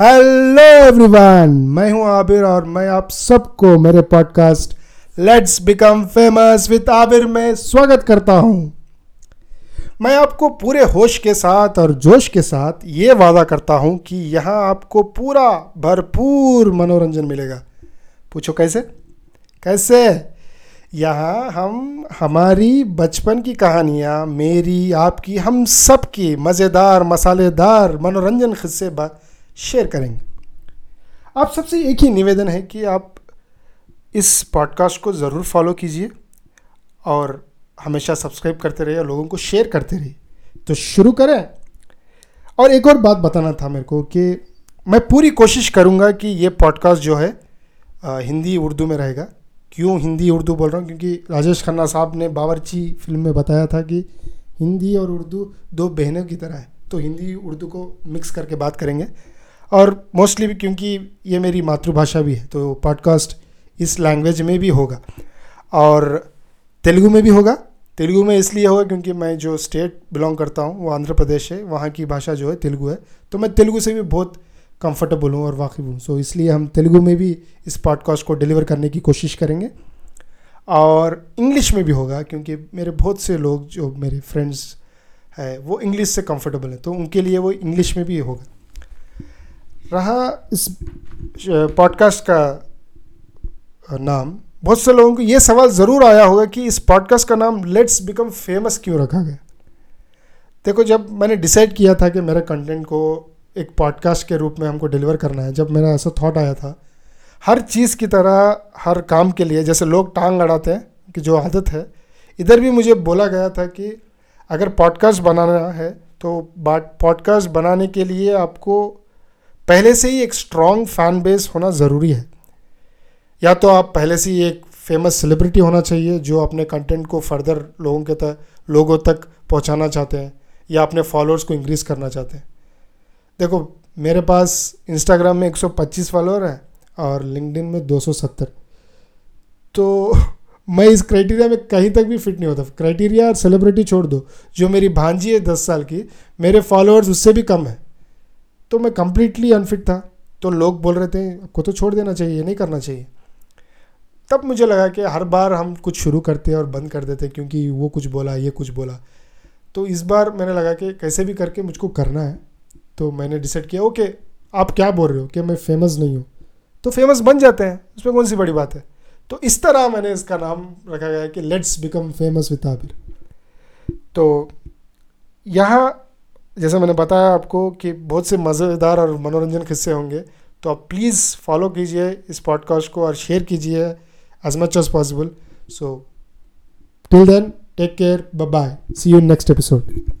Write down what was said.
Hello everyone मैं हूँ आबिर और मैं आप सबको मेरे podcast let's become famous with Abir में स्वागत करता हूँ। मैं आपको पूरे होश के साथ और जोश के साथ ये वादा करता हूँ कि यहाँ आपको पूरा भरपूर मनोरंजन मिलेगा। पूछो कैसे? कैसे? यहाँ हम, हमारी बचपन की कहानियाँ, मेरी, आपकी, हम सब की मज़ेदार, मसालेदार, मनोरंजन किस्से शेयर करेंगे। आप सबसे एक ही निवेदन है कि आप इस पॉडकास्ट को ज़रूर फॉलो कीजिए और हमेशा सब्सक्राइब करते रहिए और लोगों को शेयर करते रहिए। तो शुरू करें। और एक और बात बताना था मेरे को कि मैं पूरी कोशिश करूँगा कि ये पॉडकास्ट जो है हिंदी उर्दू में रहेगा। क्यों हिंदी उर्दू बोल रहा हूँ? क्योंकि राजेश खन्ना साहब ने बावरची फ़िल्म में बताया था कि हिंदी और उर्दू दो बहनों की तरह है। तो हिंदी उर्दू को मिक्स करके बात करेंगे। और मोस्टली भी क्योंकि ये मेरी मातृभाषा भी है तो पॉडकास्ट इस लैंग्वेज में भी होगा और तेलुगु में भी होगा। तेलुगु में इसलिए होगा क्योंकि मैं जो स्टेट बिलोंग करता हूँ, वो आंध्र प्रदेश है, वहाँ की भाषा जो है तेलुगु है तो मैं तेलुगु से भी बहुत कंफर्टेबल हूँ और वाकिफ़ हूँ। सो इसलिए हम तेलुगु में भी इस पॉडकास्ट को डिलीवर करने की कोशिश करेंगे। और इंग्लिश में भी होगा क्योंकि मेरे बहुत से लोग, जो मेरे फ्रेंड्स हैं, वो इंग्लिश से कंफर्टेबल हैं तो उनके लिए वो इंग्लिश में भी होगा। रहा इस पॉडकास्ट का नाम। बहुत से लोगों को ये सवाल ज़रूर आया होगा कि इस पॉडकास्ट का नाम लेट्स बिकम फ़ेमस क्यों रखा गया? देखो, जब मैंने डिसाइड किया था कि मेरे कंटेंट को एक पॉडकास्ट के रूप में हमको डिलीवर करना है, जब मेरा ऐसा थॉट आया था, हर चीज़ की तरह, हर काम के लिए, जैसे लोग टांग अड़ाते हैं कि जो आदत है, इधर भी मुझे बोला गया था कि अगर पॉडकास्ट बनाना है तो पॉडकास्ट बनाने के लिए आपको पहले से ही एक स्ट्रॉन्ग फ़ैन बेस होना ज़रूरी है। या तो आप पहले से ही एक फ़ेमस सेलिब्रिटी होना चाहिए जो अपने कंटेंट को फर्दर लोगों के तक, लोगों तक पहुंचाना चाहते हैं या अपने फॉलोअर्स को इंक्रीज़ करना चाहते हैं। देखो, मेरे पास इंस्टाग्राम में 125 फॉलोअर हैं और लिंकडिन में 270 तो मैं इस क्राइटेरिया में कहीं तक भी फिट नहीं होता। क्राइटेरिया और सेलिब्रिटी छोड़ दो। जो मेरी भांजी है दस साल की, मेरे फॉलोअर्स उससे भी कम है। तो मैं कंप्लीटली अनफिट था। तो लोग बोल रहे थे, आपको तो छोड़ देना चाहिए, नहीं करना चाहिए। तब मुझे लगा कि हर बार हम कुछ शुरू करते हैं और बंद कर देते हैं, क्योंकि वो कुछ बोला, ये कुछ बोला। तो इस बार मैंने लगा कि कैसे भी करके मुझको करना है। तो मैंने डिसाइड किया, ओके, आप क्या बोल रहे हो? कि मैं फ़ेमस नहीं हूँ। तो फ़ेमस बन जाते हैं, उसमें कौन सी बड़ी बात है? तो इस तरह मैंने इसका नाम रखा गया कि let's become famous with Abir तो यहाँ जैसे मैंने बताया आपको कि बहुत से मज़ेदार और मनोरंजन किस्से होंगे तो आप प्लीज़ फॉलो कीजिए इस पॉडकास्ट को और शेयर कीजिए as much as possible so till then take care bye see you next episode